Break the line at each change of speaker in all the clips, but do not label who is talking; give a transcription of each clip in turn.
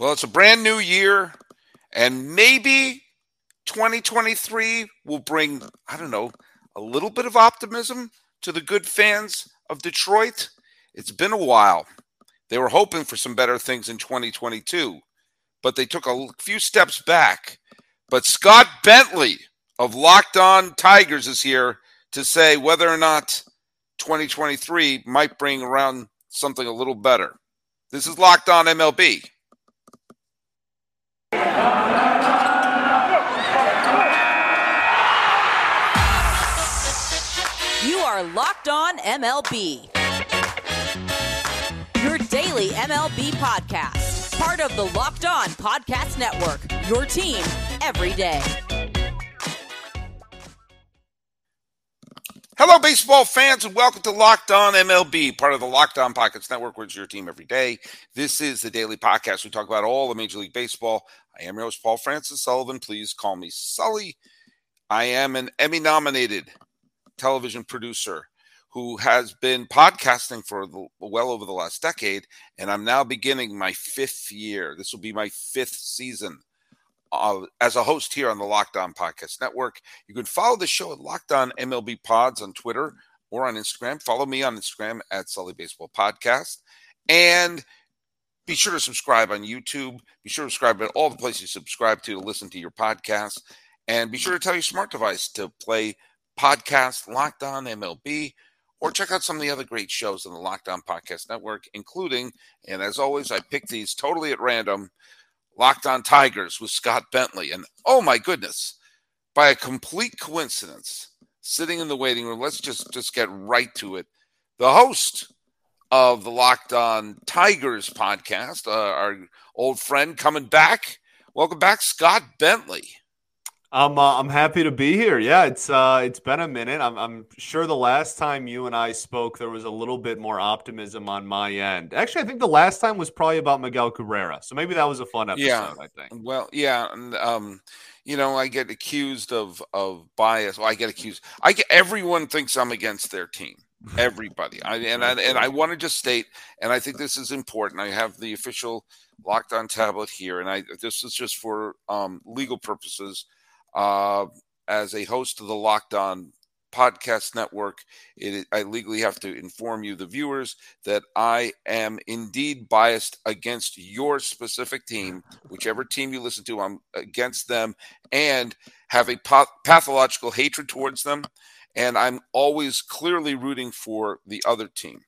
Well, it's a brand new year, and maybe 2023 will bring, I don't know, a little bit of optimism to the good fans of Detroit. It's been a while. They were hoping for some better things in 2022, but they took a few steps back. But Scott Bentley of Locked On Tigers is here to say whether or not 2023 might bring around something a little better. This is Locked On MLB.
You are Locked On MLB. Your daily MLB podcast. Part of the Locked On Podcast Network. Your team every day.
Hello, baseball fans, and welcome to Locked On MLB, part of the Locked On Podcast Network, which is your team every day. This is the daily podcast. We talk about all the Major League Baseball. I am your host, Paul Francis Sullivan. Please call me Sully. I am an Emmy nominated television producer who has been podcasting for the, well over the last decade, and I'm now beginning my fifth year. This will be my fifth season uh, as a host here on the Locked On Podcast Network. You can follow the show at Locked On MLB Pods on Twitter or on Instagram. Follow me on Instagram at Sully Baseball Podcast. And be sure to subscribe on YouTube. Be sure to subscribe at all the places you subscribe to to listen to your podcast. And be sure to tell your smart device to play podcast Locked On MLB or check out some of the other great shows on the Locked On Podcast Network, including, and as always, I pick these totally at random Locked On Tigers with Scott Bentley. And oh my goodness, by a complete coincidence, sitting in the waiting room, let's just, just get right to it. The host of the Locked On Tigers podcast, uh, our old friend coming back. Welcome back, Scott Bentley.
I'm uh, I'm happy to be here. Yeah, it's uh it's been a minute. I'm I'm sure the last time you and I spoke, there was a little bit more optimism on my end. Actually, I think the last time was probably about Miguel Cabrera, so maybe that was a fun episode.
Yeah,
I think.
Well, yeah, and um, you know, I get accused of of bias. Well, I get accused. I get everyone thinks I'm against their team. Everybody. I and I, and I want to just state, and I think this is important. I have the official locked on tablet here, and I this is just for um, legal purposes uh, as a host of the Locked On Podcast Network, it, I legally have to inform you, the viewers, that I am indeed biased against your specific team, whichever team you listen to. I'm against them and have a pathological hatred towards them. And I'm always clearly rooting for the other team.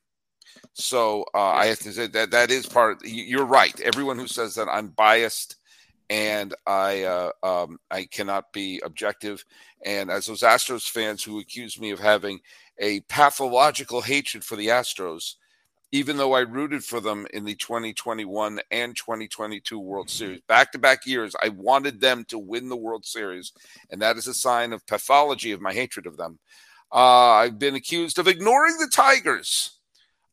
So uh, I have to say that that is part. Of, you're right. Everyone who says that I'm biased and I uh, um, I cannot be objective. And as those Astros fans who accuse me of having a pathological hatred for the Astros, even though I rooted for them in the 2021 and 2022 World Series, back to back years, I wanted them to win the World Series, and that is a sign of pathology of my hatred of them. Uh, I've been accused of ignoring the Tigers.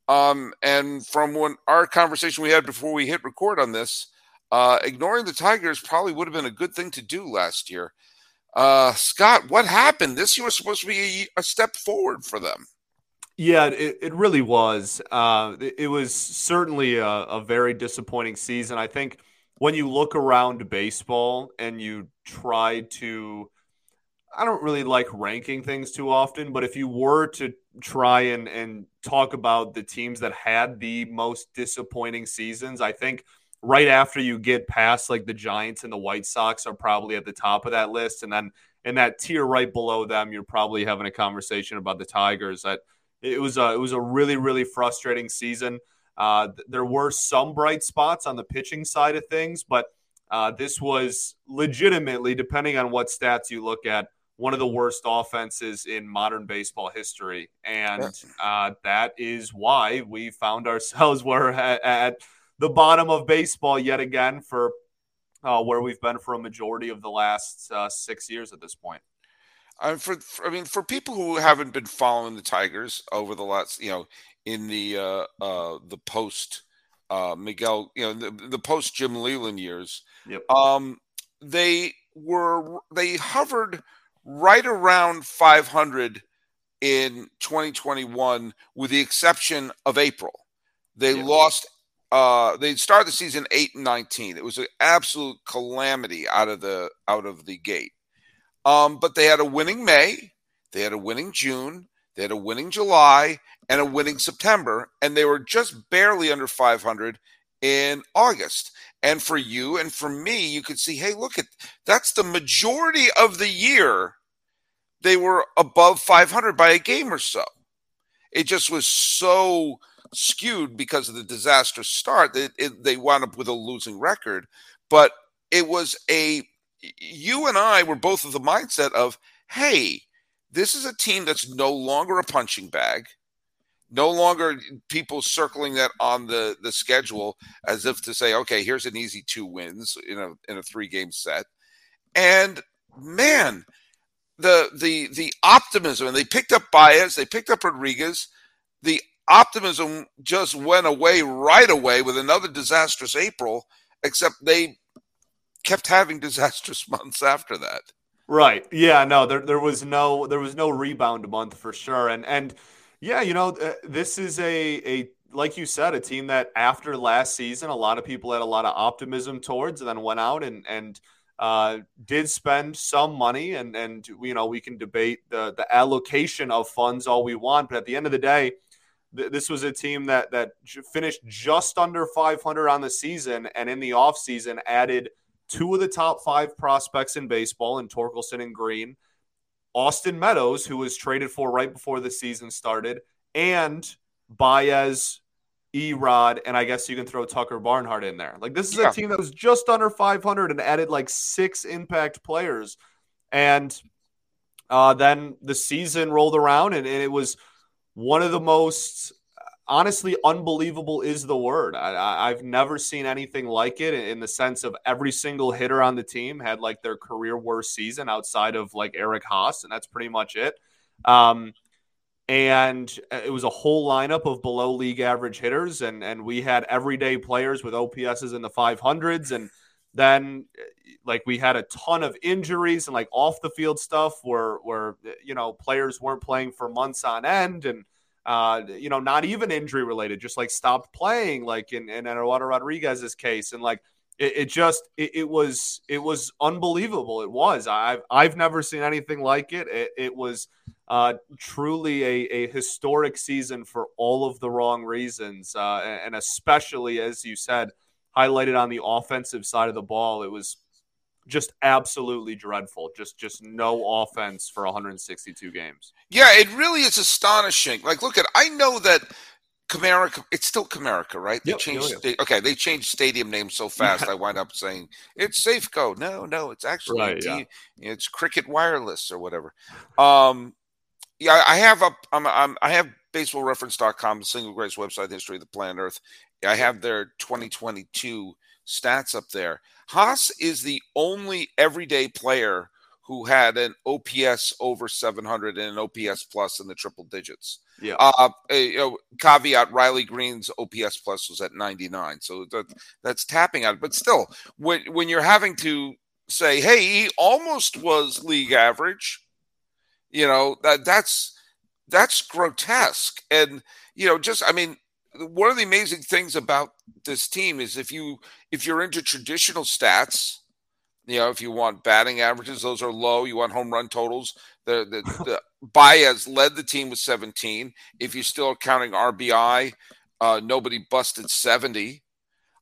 Um, and from when our conversation we had before we hit record on this, uh, ignoring the Tigers probably would have been a good thing to do last year. Uh, Scott, what happened? This year was supposed to be a, a step forward for them.
Yeah, it, it really was. Uh, it, it, was certainly a, a, very disappointing season. I think when you look around baseball and you try to, I don't really like ranking things too often, but if you were to try and, and talk about the teams that had the most disappointing seasons, I think – right after you get past like the Giants and the White Sox are probably at the top of that list, and then in that tier right below them, you're probably having a conversation about the Tigers. That it was a it was a really really frustrating season. Uh, there were some bright spots on the pitching side of things, but uh, this was legitimately, depending on what stats you look at, one of the worst offenses in modern baseball history, and uh, that is why we found ourselves where at, at the bottom of baseball yet again for uh, where we've been for a majority of the last uh, six years at this point.
For, for, I mean, for people who haven't been following the Tigers over the last, you know, in the uh, uh, the post uh, Miguel, you know, the, the post Jim Leyland years,
yep.
um, they were they hovered right around 500 in 2021, with the exception of April. They yep. lost uh, they started the season eight and nineteen. It was an absolute calamity out of the out of the gate. Um, but they had a winning May, they had a winning June, they had a winning July, and a winning September, and they were just barely under 500 in August. And for you and for me, you could see, hey, look at that's the majority of the year they were above 500 by a game or so. It just was so skewed because of the disastrous start that it, they wound up with a losing record. But it was a you and I were both of the mindset of, hey, this is a team that's no longer a punching bag no longer people circling that on the the schedule as if to say okay here's an easy two wins in a in a three game set and man the the the optimism and they picked up Baez they picked up Rodriguez the optimism just went away right away with another disastrous April except they kept having disastrous months after that.
Right. Yeah no there there was no there was no rebound month for sure. And and yeah, you know, uh, this is a a like you said, a team that after last season, a lot of people had a lot of optimism towards, and then went out and and uh, did spend some money, and and you know we can debate the the allocation of funds all we want, but at the end of the day, th- this was a team that that finished just under 500 on the season, and in the offseason added two of the top five prospects in baseball in Torkelson and Greene, Austin Meadows, who was traded for right before the season started, and Baez, Erod, and I guess you can throw Tucker Barnhart in there. Like this is yeah. a team that was just under 500 and added like six impact players, and uh, then the season rolled around and, and it was one of the most honestly, unbelievable is the word. I, have never seen anything like it in the sense of every single hitter on the team had like their career worst season outside of like Eric Haase, and that's pretty much it. Um, and it was a whole lineup of below league average hitters, and and we had everyday players with OPSs in the 500s, and then like we had a ton of injuries and like off the field stuff where where you know players weren't playing for months on end and uh, you know, not even injury related, just like stopped playing, like in, in Eduardo Rodriguez's case. And like, it, it just, it, it, was, it was unbelievable. It was, I've, I've never seen anything like it. It, it was uh, truly a, a historic season for all of the wrong reasons. Uh, and especially, as you said, highlighted on the offensive side of the ball, it was, just absolutely dreadful. Just just no offense for 162 games.
Yeah, it really is astonishing. Like, look at I know that Comerica, it's still Comerica, right? They
yep,
changed. They, okay, they changed stadium names so fast. I wind up saying it's Safeco. No, no, it's actually right, yeah. it's Cricket Wireless or whatever. Um, yeah, I have up. I'm, I'm I have baseballreference.com, the single greatest website in the history of the planet Earth. I have their 2022 stats up there. Haase is the only everyday player who had an OPS over 700 and an OPS plus in the triple digits.
Yeah. Uh,
you know, caveat: Riley Greene's OPS plus was at 99, so that, that's tapping out. But still, when when you're having to say, "Hey, he almost was league average," you know that that's that's grotesque. And you know, just I mean, one of the amazing things about this team is if you if you're into traditional stats, you know, if you want batting averages, those are low. You want home run totals. The the, the Baez led the team with 17. If you're still counting RBI, uh, nobody busted 70.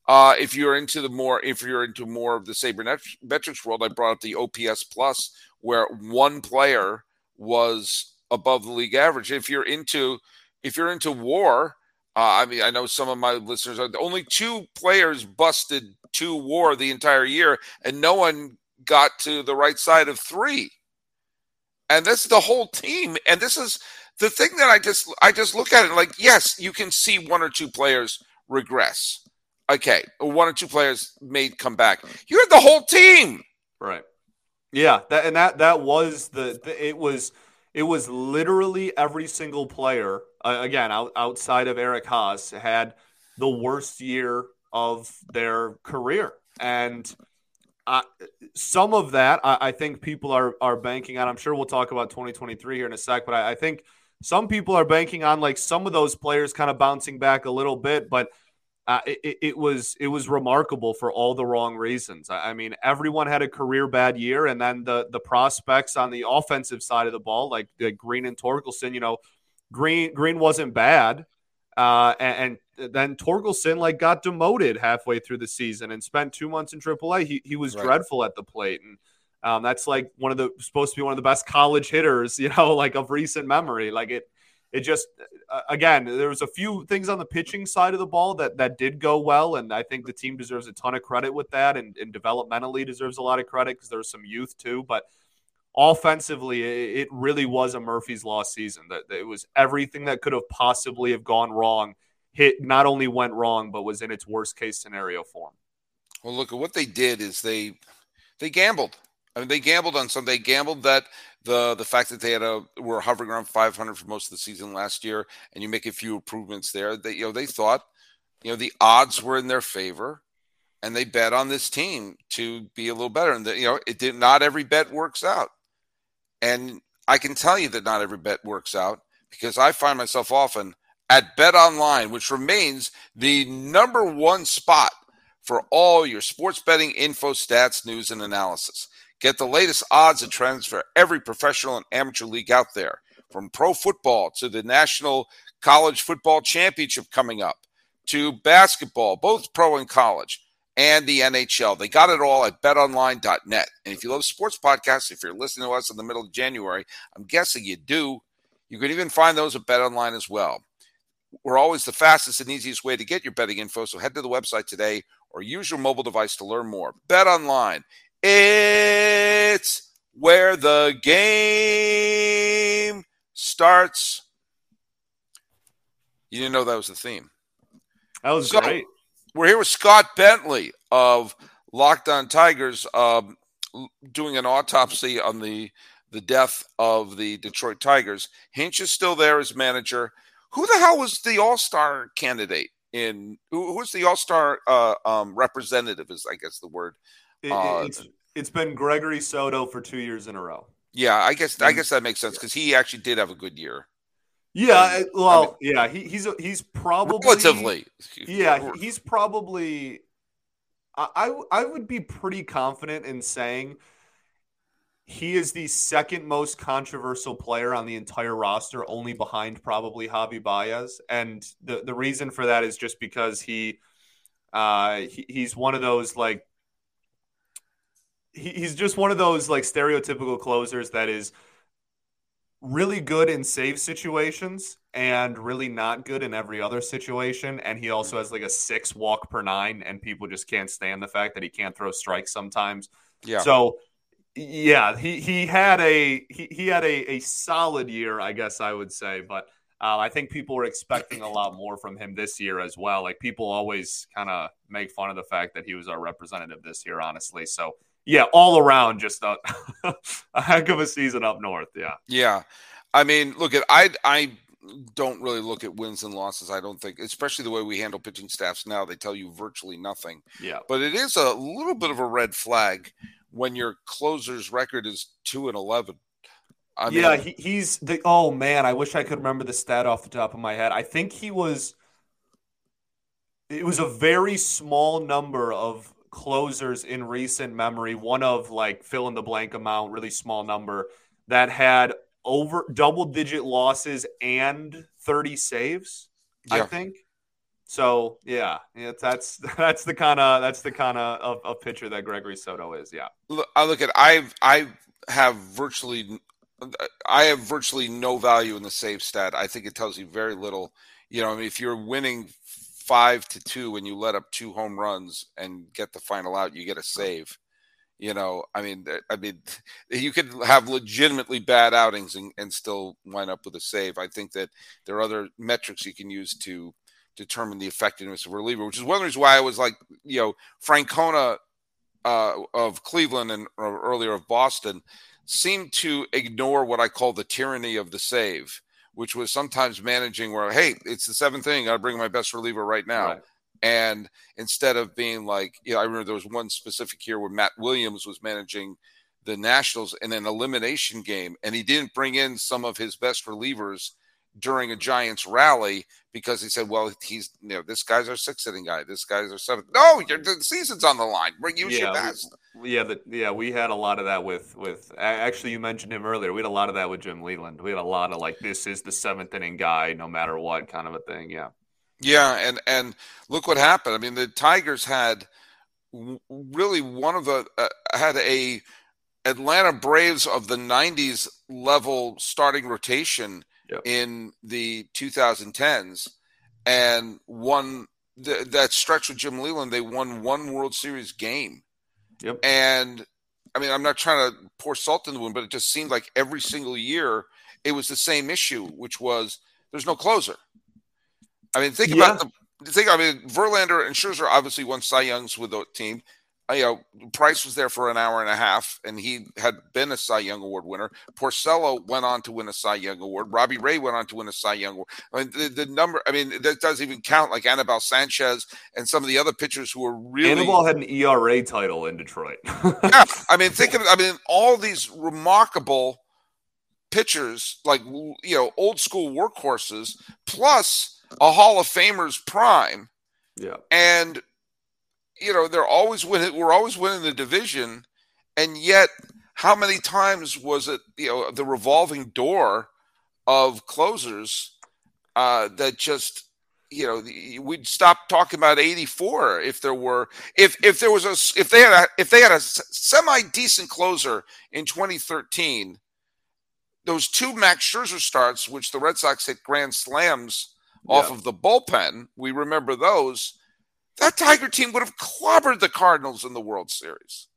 Uh, if you're into the more, if you're into more of the sabermetrics world, I brought up the OPS plus, where one player was above the league average. If you're into, if you're into WAR, uh, I mean, I know some of my listeners are only two players busted two WAR the entire year, and no one got to the right side of three. And this is the whole team. And this is the thing that I just I just look at it like, yes, you can see one or two players regress. Okay, one or two players may come back. You had the whole team,
right? Yeah, that and that that was the, the it was it was literally every single player uh, again, out, outside of Eric Haase, had the worst year of their career. And some of that, I, I, think people are, are banking on. I'm sure we'll talk about 2023 here in a sec, but I, I think some people are banking on like some of those players kind of bouncing back a little bit. But uh, it, it, was it was remarkable for all the wrong reasons. I, mean, everyone had a career bad year, and then the the prospects on the offensive side of the ball, like Greene and Torkelson, you know, Greene Greene wasn't bad, uh, and, and, then Torkelson like got demoted halfway through the season and spent two months in AAA. He he was right. dreadful at the plate, and um, that's like one of the supposed to be one of the best college hitters, you know, like of recent memory. Like it it just uh, again there was a few things on the pitching side of the ball that that did go well and i think the team deserves a ton of credit with that and, and developmentally deserves a lot of credit because there was some youth too but offensively it, it really was a murphy's law season that, it was everything that could have possibly have gone wrong hit not only went wrong but was in its worst case scenario form
well look at what they did is they they gambled I mean, they gambled on something. They gambled that the the fact that they had a were hovering around 500 for most of the season last year, and you make a few improvements there. That you know they thought, you know, the odds were in their favor, and they bet on this team to be a little better. And that you know, it did not every bet works out, and I can tell you that not every bet works out because I find myself often at Bet Online, which remains the number one spot for all your sports betting info, stats, news, and analysis. Get the latest odds and trends for every professional and amateur league out there, from pro football to the National College Football Championship coming up, to basketball, both pro and college, and the NHL. They got it all at betonline.net. And if you love sports podcasts, if you're listening to us in the middle of January, I'm guessing you do, you can even find those at betonline as well. We're always the fastest and easiest way to get your betting info, so head to the website today or use your mobile device to learn more. Bet online it's where the game starts. You didn't know that was the theme.
That was so, great.
We're here with Scott Bentley of Locked On Tigers, um, doing an autopsy on the the death of the Detroit Tigers. Hinch is still there as manager. Who the hell was the All Star candidate in? Who, who was the All Star uh, um, representative? Is I guess the word
it, uh, it's, it's been Gregory Soto for two years in a row.
Yeah, I guess I guess that makes sense because he actually did have a good year.
Yeah, well, I mean, yeah, he, he's he's probably
relatively.
Yeah, he's probably. I I would be pretty confident in saying he is the second most controversial player on the entire roster, only behind probably Javi Baez. And the the reason for that is just because he, uh, he, he's one of those like he's just one of those like stereotypical closers that is really good in save situations and really not good in every other situation. And he also has like a six walk per nine, and people just can't stand the fact that he can't throw strikes sometimes. Yeah. So yeah, he he had a he, he had a, a solid year, I guess I would say, but uh, I think people were expecting a lot more from him this year as well. Like people always kind of make fun of the fact that he was our representative this year, honestly. So yeah, all around just a, a heck of a season up north. Yeah.
Yeah. I mean, look at I I don't really look at wins and losses. I don't think, especially the way we handle pitching staffs now, they tell you virtually nothing.
Yeah.
But it is a little bit of a red flag when your closer's record is two and eleven.
I mean, yeah, he, he's the. Oh man, I wish I could remember the stat off the top of my head. I think he was. It was a very small number of closers in recent memory, one of like fill in the blank amount, really small number, that had over double digit losses and 30 saves, yeah. I think. So yeah, that's that's the kind of that's the kind of, of pitcher that Gregory Soto is. Yeah,
I look at I've I have virtually I have virtually no value in the save stat. I think it tells you very little. You know, I mean, if you're winning five to two when you let up two home runs and get the final out, you get a save. You know, I mean, I mean, you could have legitimately bad outings and, and still wind up with a save. I think that there are other metrics you can use to determine the effectiveness of a reliever, which is one of the reasons why I was like, you know, Francona uh, of Cleveland and earlier of Boston seemed to ignore what I call the tyranny of the save which was sometimes managing where, hey, it's the seventh thing. I bring my best reliever right now. Right. And instead of being like, you know, I remember there was one specific year where Matt Williams was managing the Nationals in an elimination game, and he didn't bring in some of his best relievers during a Giants rally because he said, "Well, he's you know this guy's our sixth inning guy, this guy's our seventh. No, the season's on the line. Bring you
yeah,
your best."
Yeah, the, yeah, we had a lot of that with with actually you mentioned him earlier. We had a lot of that with Jim Leyland. We had a lot of like this is the seventh inning guy, no matter what kind of a thing. Yeah,
yeah, and and look what happened. I mean, the Tigers had really one of the uh, had a Atlanta Braves of the 90s level starting rotation yep. in the 2010s and won th- that stretch with Jim Leyland. They won one World Series game.
Yep.
And I mean, I'm not trying to pour salt in the wound, but it just seemed like every single year it was the same issue, which was there's no closer. I mean, think yeah. about the think. I mean, Verlander and Scherzer obviously won Cy Youngs with the team Uh, you know, Price was there for an hour and a half, and he had been a Cy Young Award winner. Porcello went on to win a Cy Young Award. Robbie Ray went on to win a Cy Young Award. I mean, the, the number, I mean, that doesn't even count like Anibal Sanchez and some of the other pitchers who were really.
Anibal had an ERA title in Detroit.
yeah. I mean, think of, I mean, all these remarkable pitchers, like, you know, old school workhorses, plus a Hall of Famer's prime.
Yeah.
And you know, they're always winning. We're always winning the division, and yet, how many times was it? You know, the revolving door of closers uh, that just you know we'd stop talking about 84 if there were if if there was a if they had a if they had a semi decent closer in 2013 those two max scherzer starts which the red sox hit grand slams yeah. off of the bullpen we remember those that Tiger team would have clobbered the Cardinals in the World Series.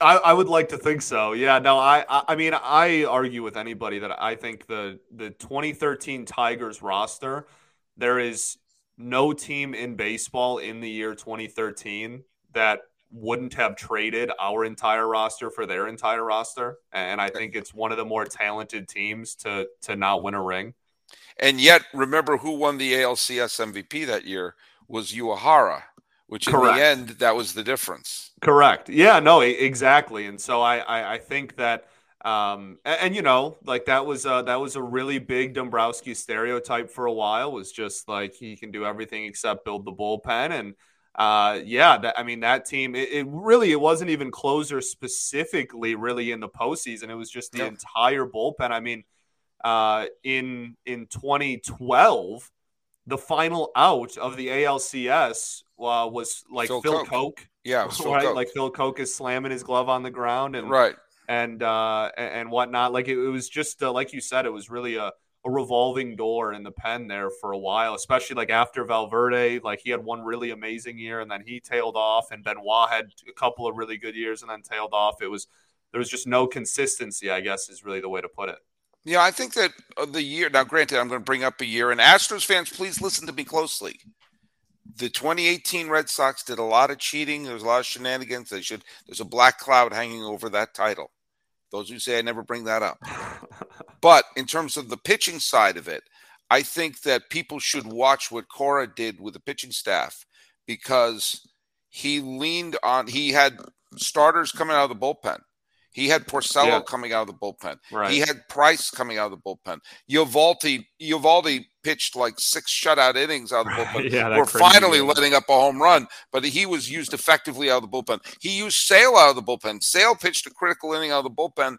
I, I, would like to think so. Yeah. No, I, I mean, I argue with anybody that I think the the 2013 Tigers roster, there is no team in baseball in the year 2013 that wouldn't have traded our entire roster for their entire roster. And I think it's one of the more talented teams to to not win a ring.
And yet, remember who won the ALCS MVP that year? Was Uehara, which Correct. in the end that was the difference.
Correct. Yeah. No. Exactly. And so I I, I think that. Um, and, and, you know, like that was uh, that was a really big Dombrowski stereotype for a while. Was just like he can do everything except build the bullpen, and uh, yeah, that, I mean that team. It, it, really it wasn't even closer specifically really in the postseason. It was just the entire bullpen. I mean, uh, in in 2012, the final out of the ALCS uh, was like Phil, Phil Coke. Coke.
Yeah,
Phil right. Like Phil Coke is slamming his glove on the ground and
right
and uh, and whatnot. Like it, it was just uh, like you said, it was really a, a revolving door in the pen there for a while, especially like after Valverde. Like he had one really amazing year and then he tailed off, and Benoit had a couple of really good years and then tailed off. It was there was just no consistency. I guess is really the way to put it.
Yeah, I think that uh, the year now, granted, I'm going to bring up a year, and Astros fans, please listen to me closely. The 2018 Red Sox did a lot of cheating. There was a lot of shenanigans. They should. There's a black cloud hanging over that title. Those who say I never bring that up, but in terms of the pitching side of it, I think that people should watch what Cora did with the pitching staff because he leaned on. He had starters coming out of the bullpen. He had Porcello yeah. coming out of the bullpen. Right. He had Price coming out of the bullpen. Eovaldi, Eovaldi pitched like six shutout innings out of the bullpen. yeah, We're finally game. letting up a home run, but he was used effectively out of the bullpen. He used Sale out of the bullpen. Sale pitched a critical inning out of the bullpen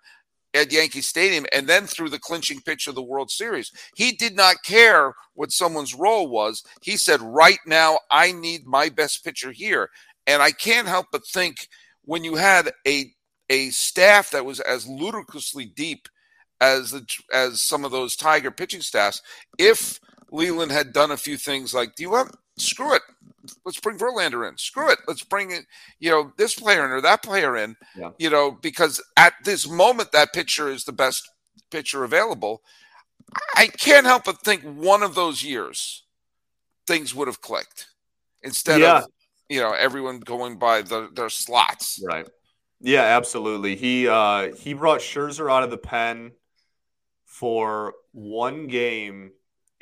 at Yankee Stadium and then threw the clinching pitch of the World Series. He did not care what someone's role was. He said, Right now, I need my best pitcher here. And I can't help but think when you had a a staff that was as ludicrously deep as the as some of those Tiger pitching staffs. If Leyland had done a few things like, do you want screw it? Let's bring Verlander in. Screw it. Let's bring in, you know, this player in or that player in. Yeah. You know, because at this moment that pitcher is the best pitcher available. I can't help but think one of those years things would have clicked instead yeah. of you know everyone going by the, their slots.
Right. Yeah, absolutely. He uh, he brought Scherzer out of the pen for one game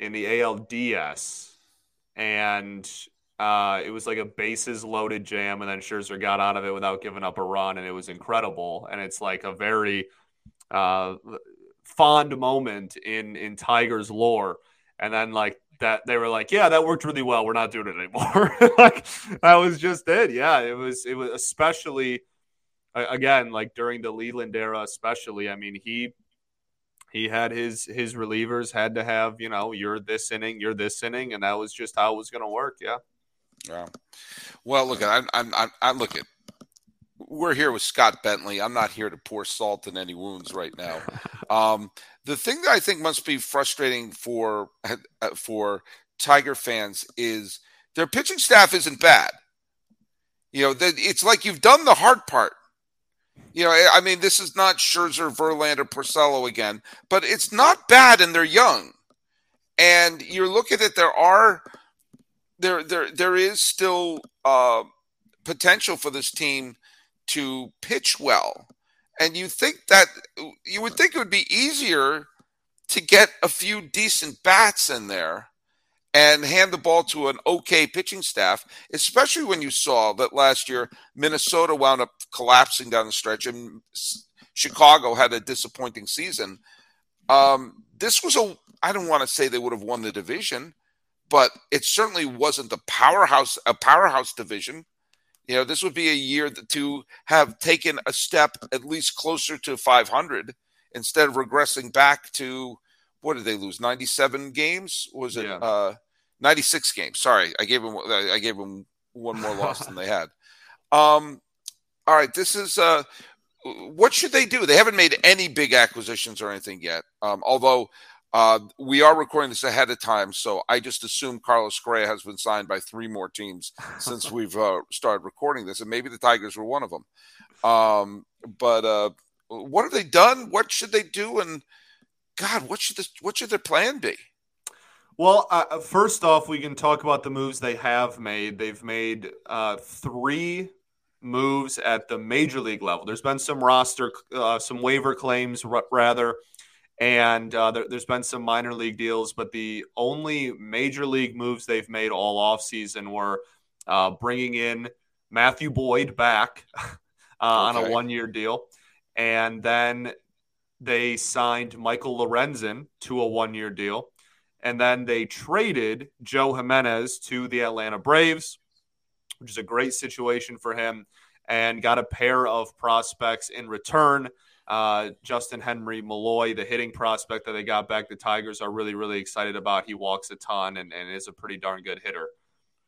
in the ALDS, and uh, it was like a bases loaded jam, and then Scherzer got out of it without giving up a run, and it was incredible. And it's like a very uh, fond moment in in Tigers lore. and then like that they were like, yeah, that worked really well. We're not doing it anymore. like that was just it. Yeah, it was. It was especially again like during the Leyland era, especially. I mean, he he had his his relievers had to have you know you're this inning, you're this inning, and that was just how it was going to work. Yeah.
Yeah. Well, look, I'm I'm I'm, I'm looking. We're here with Scott Bentley. I'm not here to pour salt in any wounds right now. Um, the thing that I think must be frustrating for uh, for Tiger fans is their pitching staff isn't bad. You know, it's like you've done the hard part. You know, I mean, this is not Scherzer, Verlander, Porcello again, but it's not bad, and they're young. And you're looking at there are there there there is still uh, potential for this team to pitch well, and you think that you would think it would be easier to get a few decent bats in there and hand the ball to an okay pitching staff, especially when you saw that last year Minnesota wound up collapsing down the stretch and Chicago had a disappointing season. Um, this was a, I don't want to say they would have won the division, but it certainly wasn't the powerhouse, a powerhouse division. You know, this would be a year to have taken a step at least closer to 500 instead of regressing back to what did they lose? 97 games? Was it yeah. uh, 96 games? Sorry, I gave them I gave them one more loss than they had. Um, all right, this is uh, what should they do? They haven't made any big acquisitions or anything yet. Um, although uh, we are recording this ahead of time, so I just assume Carlos Correa has been signed by three more teams since we've uh, started recording this, and maybe the Tigers were one of them. Um, but uh, what have they done? What should they do? And God, what should this? What should their plan be?
Well, uh, uh, first off, we can talk about the moves they have made. They've made uh, three moves at the major league level. There's been some roster, uh, some waiver claims, r- rather, and uh, there, has been some minor league deals. But the only major league moves they've made all offseason were uh, bringing in Matthew Boyd back okay. on a one year deal. And then they signed Michael Lorenzen to a one year deal. And then they traded Joe Jimenez to the Atlanta Braves, which is a great situation for him, and got a pair of prospects in return. Uh, Justyn-Henry Malloy, the hitting prospect that they got back, the Tigers are really, really excited about. He walks a ton and, and is a pretty darn good hitter.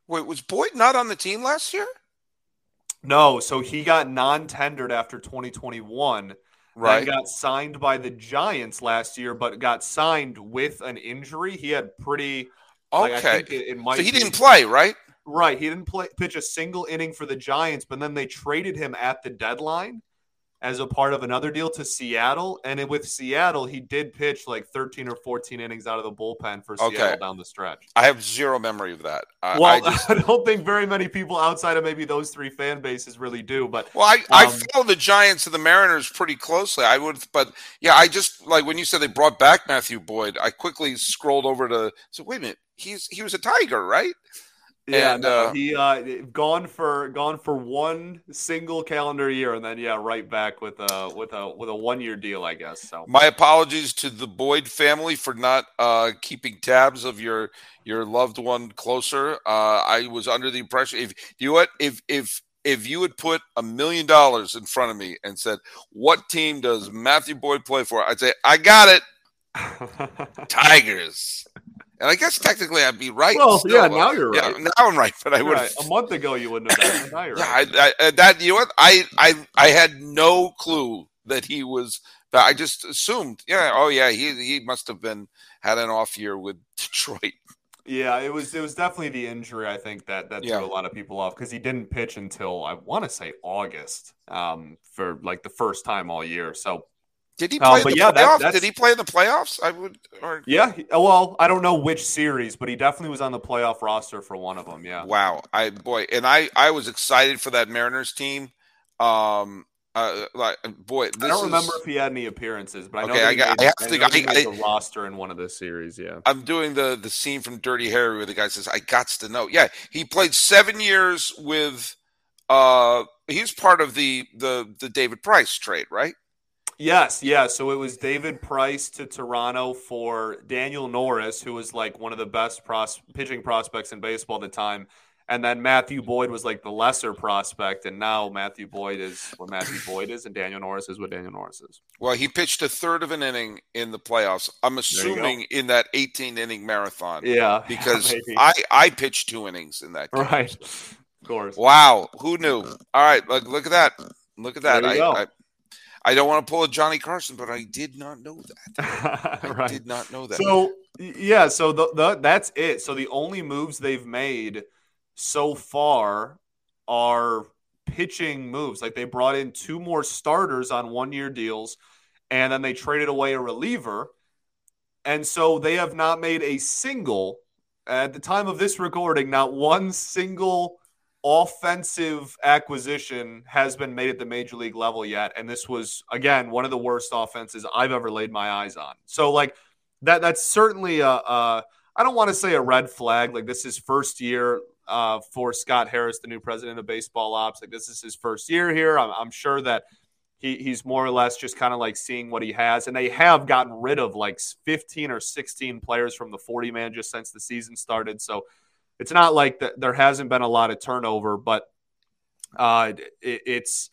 Wait, was Boyd not on the team last year?
No, so he got non tendered after 2021 right. got signed by the Giants last year, but got signed with an injury. He had pretty.
Okay. Like, it, it so he be, didn't play, right?
Right. He didn't play pitch a single inning for the Giants, but then they traded him at the deadline as a part of another deal to Seattle. And with Seattle, he did pitch like 13 or 14 innings out of the bullpen for Seattle okay. down the stretch.
I have zero memory of that.
I, well, I, just... I, don't think very many people outside of maybe those three fan bases really do. But
well, I, um, I follow the Giants and the Mariners pretty closely. I would, but yeah, I just like when you said they brought back Matthew Boyd, I quickly scrolled over to so wait a minute, he's he was a Tiger, right?
Yeah, and, no, uh, he uh, gone for gone for one single calendar year, and then yeah, right back with a with a with a one year deal, I guess. So
my apologies to the Boyd family for not uh, keeping tabs of your your loved one closer. Uh, I was under the impression if you know what if if if you had put a million dollars in front of me and said, "What team does Matthew Boyd play for?" I'd say, "I got it, Tigers." And I guess technically I'd be right.
Well, still. yeah, now you're right.
Yeah, now I'm right, but I would right.
a month ago you wouldn't have done. Now you're
yeah. I, I, that you know what I I I had no clue that he was. I just assumed, yeah, oh yeah, he he must have been had an off year with Detroit.
Yeah, it was it was definitely the injury I think that that yeah. threw a lot of people off because he didn't pitch until I want to say August um, for like the first time all year. So
did he play um, the yeah, playoffs? That, Did he play in the playoffs? I would. Or...
Yeah. Well, I don't know which series, but he definitely was on the playoff roster for one of them. Yeah.
Wow. I boy, and I I was excited for that Mariners team. Um. Uh, like boy, I
don't
is...
remember if he had any appearances, but I know okay, I, got, made, I have to. I, I, the roster in one of the series. Yeah,
I'm doing the the scene from Dirty Harry where the guy says, "I got to know." Yeah, he played seven years with. Uh, he's part of the the the David Price trade, right?
Yes, yeah. So it was David Price to Toronto for Daniel Norris, who was like one of the best pros- pitching prospects in baseball at the time. And then Matthew Boyd was like the lesser prospect, and now Matthew Boyd is what Matthew Boyd is, and Daniel Norris is what Daniel Norris is.
Well, he pitched a third of an inning in the playoffs. I'm assuming in that 18 inning marathon.
Yeah,
because I I pitched two innings in that.
Game. Right, of course.
Wow, who knew? All right, look look at that. Look at that. I, I, I don't want to pull a Johnny Carson, but I did not know that. I right. did not know that.
So yeah, so the, the that's it. So the only moves they've made so far are pitching moves. Like they brought in two more starters on one year deals, and then they traded away a reliever. And so they have not made a single, at the time of this recording, not one single offensive acquisition has been made at the major league level yet. And this was, again, one of the worst offenses I've ever laid my eyes on. So, like, that that's certainly a, a I don't want to say a red flag. Like, this is first year uh, for Scott Harris, the new president of baseball ops. Like this is his first year here. I'm, I'm sure that he, he's more or less just kind of like seeing what he has. And they have gotten rid of like 15 or 16 players from the 40 man just since the season started. So it's not like that there hasn't been a lot of turnover, but uh, it, it's.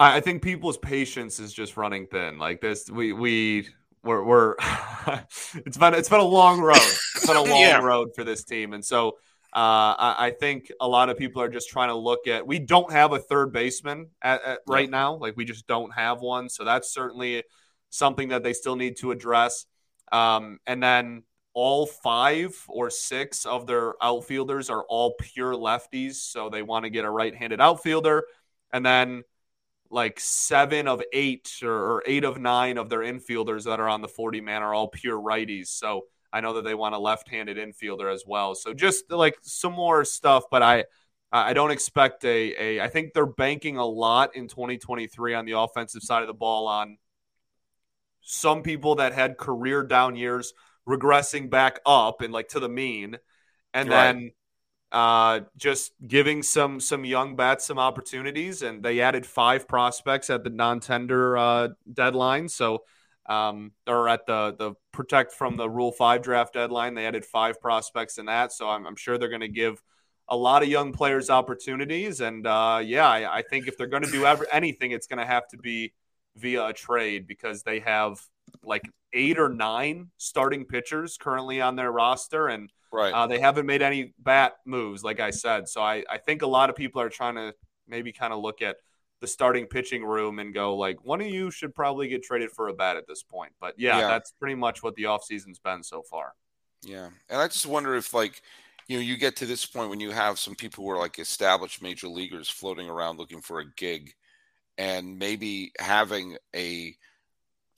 I think people's patience is just running thin. Like this, we we we're, we're it's been it's been a long road. It's been a long yeah. road for this team, and so uh, I, I, think a lot of people are just trying to look at. We don't have a third baseman at, at right now. Like we just don't have one. So that's certainly something that they still need to address. Um, and then all five or six of their outfielders are all pure lefties. So they want to get a right-handed outfielder, and then like seven of eight or, eight of nine of their infielders that are on the 40 man are all pure righties. So I know that they want a left-handed infielder as well. So just like some more stuff, but I I don't expect a a I think they're banking a lot in 2023 on the offensive side of the ball on some people that had career down years regressing back up and like to the mean and right. then uh, just giving some some young bats some opportunities and they added five prospects at the non-tender uh, deadline so um, or at the the protect from the Rule Five draft deadline. They added five prospects in that, so I'm, I'm sure they're going to give a lot of young players opportunities. And uh, yeah, I, I, think if they're going to do ever, anything, it's going to have to be via a trade because they have like eight or nine starting pitchers currently on their roster, and
right.
uh, they haven't made any bat moves, like I said. So I, I think a lot of people are trying to maybe kind of look at the starting pitching room and go like one of you should probably get traded for a bat at this point. But yeah, yeah. that's pretty much what the offseason's been so far.
Yeah. And I just wonder if like you know, you get to this point when you have some people who are like established major leaguers floating around looking for a gig and maybe having a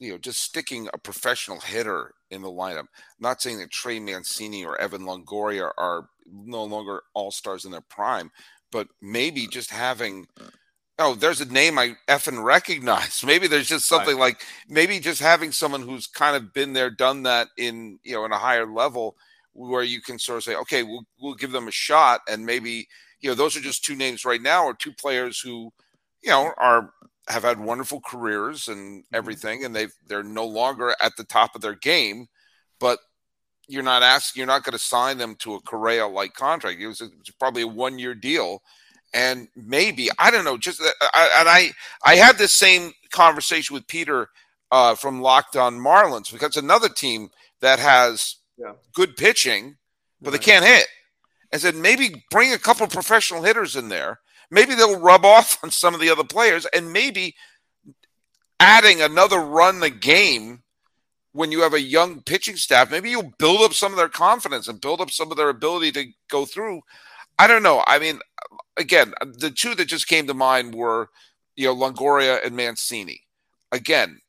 you know, just sticking a professional hitter in the lineup. I'm not saying that Trey Mancini or Evan Longoria are no longer all stars in their prime, but maybe just having oh, there's a name I effing recognize. Maybe there's just something right. like maybe just having someone who's kind of been there, done that in you know in a higher level where you can sort of say, okay, we'll we'll give them a shot, and maybe you know those are just two names right now, or two players who you know are have had wonderful careers and mm-hmm. everything, and they've they're no longer at the top of their game, but you're not asking, you're not going to sign them to a Correa like contract. It was, a, it was probably a one year deal and maybe I don't know. Just uh, I, and I I had this same conversation with Peter uh, from Locked On Marlins because another team that has yeah. good pitching, but right. they can't hit. I said maybe bring a couple of professional hitters in there. Maybe they'll rub off on some of the other players, and maybe adding another run a game when you have a young pitching staff, maybe you'll build up some of their confidence and build up some of their ability to go through. I don't know. I mean, again, the two that just came to mind were, you know, Longoria and Mancini. Again,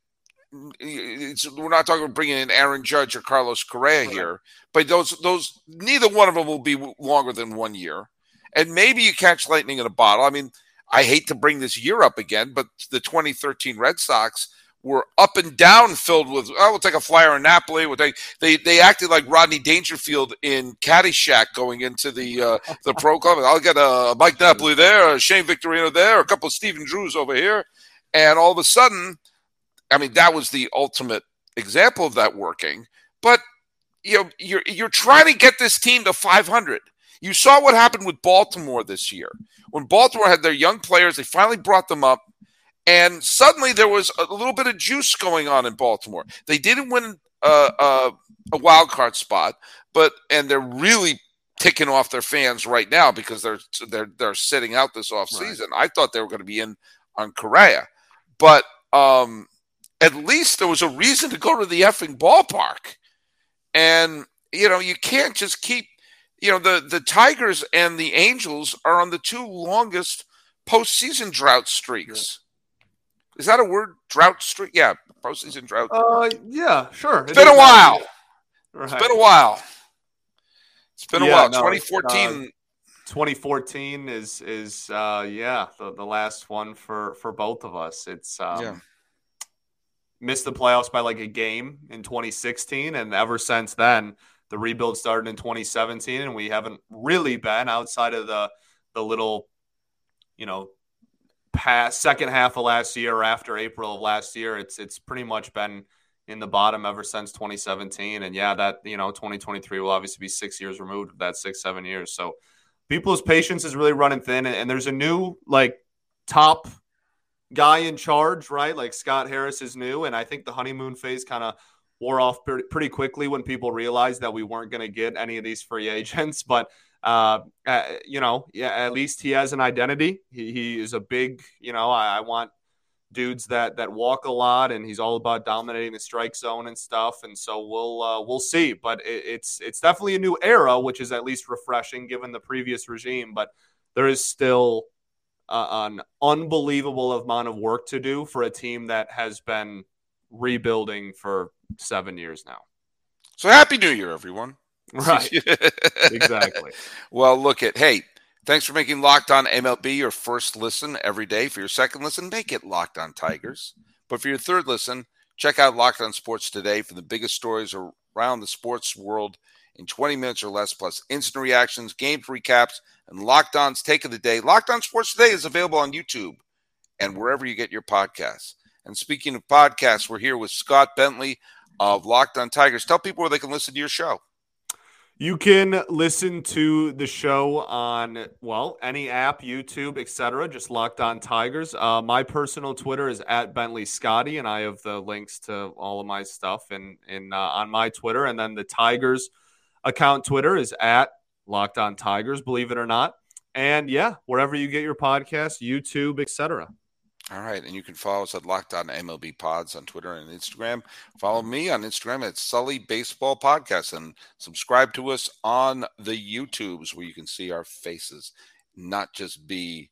we're not talking about bringing in Aaron Judge or Carlos Correa here, but those those neither one of them will be longer than one year, and maybe you catch lightning in a bottle. I mean, I hate to bring this year up again, but the 2013 Red Sox were up and down filled with oh we'll take a flyer in Napoli. We'll take, they they acted like Rodney Dangerfield in Caddyshack going into the uh, the pro club. I'll get a Mike Napoli there, a Shane Victorino there, a couple of Stephen Drews over here, and all of a sudden I mean, that was the ultimate example of that working. But you know, you're you're trying to get this team to 500. You saw what happened with Baltimore this year. When Baltimore had their young players, they finally brought them up, and suddenly there was a little bit of juice going on in Baltimore. They didn't win uh, uh, a wild card spot, but and they're really ticking off their fans right now because they're they're they're sitting out this off season. Right. I thought they were going to be in on Correa, but um, at least there was a reason to go to the effing ballpark. And you know, you can't just keep you know the the Tigers and the Angels are on the two longest postseason drought streaks. Is that a word? Drought streak? Yeah, postseason drought.
Uh, yeah, sure.
It's it been a while. Right. It's been a while. It's been a while. No, 2014. Uh,
2014 is is uh yeah the, the last one for for both of us. It's um, yeah missed the playoffs by like a game in 2016, and ever since then, the rebuild started in 2017, and we haven't really been outside of the the little, you know, past second half of last year or after April of last year. It's it's pretty much been in the bottom ever since 2017, and yeah, that you know 2023 will obviously be six years removed of that six seven years. So people's patience is really running thin, and, and there's a new like top guy in charge, right? Like Scott Harris is new, and I think the honeymoon phase kind of wore off pretty quickly when people realized that we weren't going to get any of these free agents. But uh, uh, you know, yeah, at least he has an identity. He, he is a big, you know, I, I, want dudes that that walk a lot, and he's all about dominating the strike zone and stuff. And so we'll uh, we'll see. But it, it's it's definitely a new era, which is at least refreshing given the previous regime. But there is still uh, an unbelievable amount of work to do for a team that has been rebuilding for seven years now.
So happy New Year, everyone.
Right. exactly.
Well, look at hey, thanks for making Locked On MLB your first listen every day. For your second listen, make it Locked On Tigers. But for your third listen, check out Locked On Sports today for the biggest stories around the sports world in 20 minutes or less, plus instant reactions, game recaps, and Locked On's Take of the Day. Locked On Sports Today is available on YouTube and wherever you get your podcasts. And speaking of podcasts, we're here with Scott Bentley of Locked On Tigers. Tell people where they can listen to your show.
You can listen to the show on well any app, YouTube, etc. Just Locked On Tigers. Uh, my personal Twitter is at Bentley Scotty, and I have the links to all of my stuff in in uh, on my Twitter. And then the Tigers account Twitter is at Locked On Tigers, believe it or not. And yeah, wherever you get your podcasts, YouTube, etc.
All right, and you can follow us at Locked On MLB Pods on Twitter and Instagram. Follow me on Instagram at Sully Baseball Podcast, and subscribe to us on the YouTubes where you can see our faces, not just be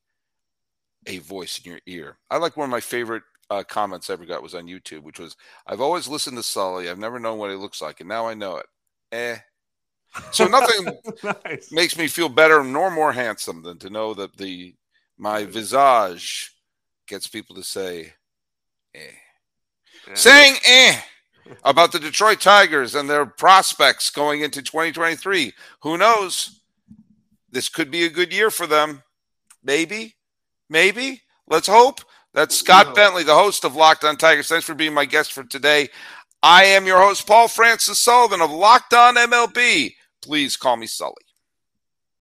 a voice in your ear. I like one of my favorite uh, comments I ever got was on YouTube, which was, "I've always listened to Sully. I've never known what he looks like, and now I know it." Eh, so nothing nice. makes me feel better nor more handsome than to know that the my visage gets people to say, eh. Yeah. Saying eh about the Detroit Tigers and their prospects going into 2023. Who knows? This could be a good year for them. Maybe. Maybe. Let's hope. That's Scott Bentley, the host of Locked on Tigers. Thanks for being my guest for today. I am your host, Paul Francis Sullivan of Locked On MLB. Please call me Sully.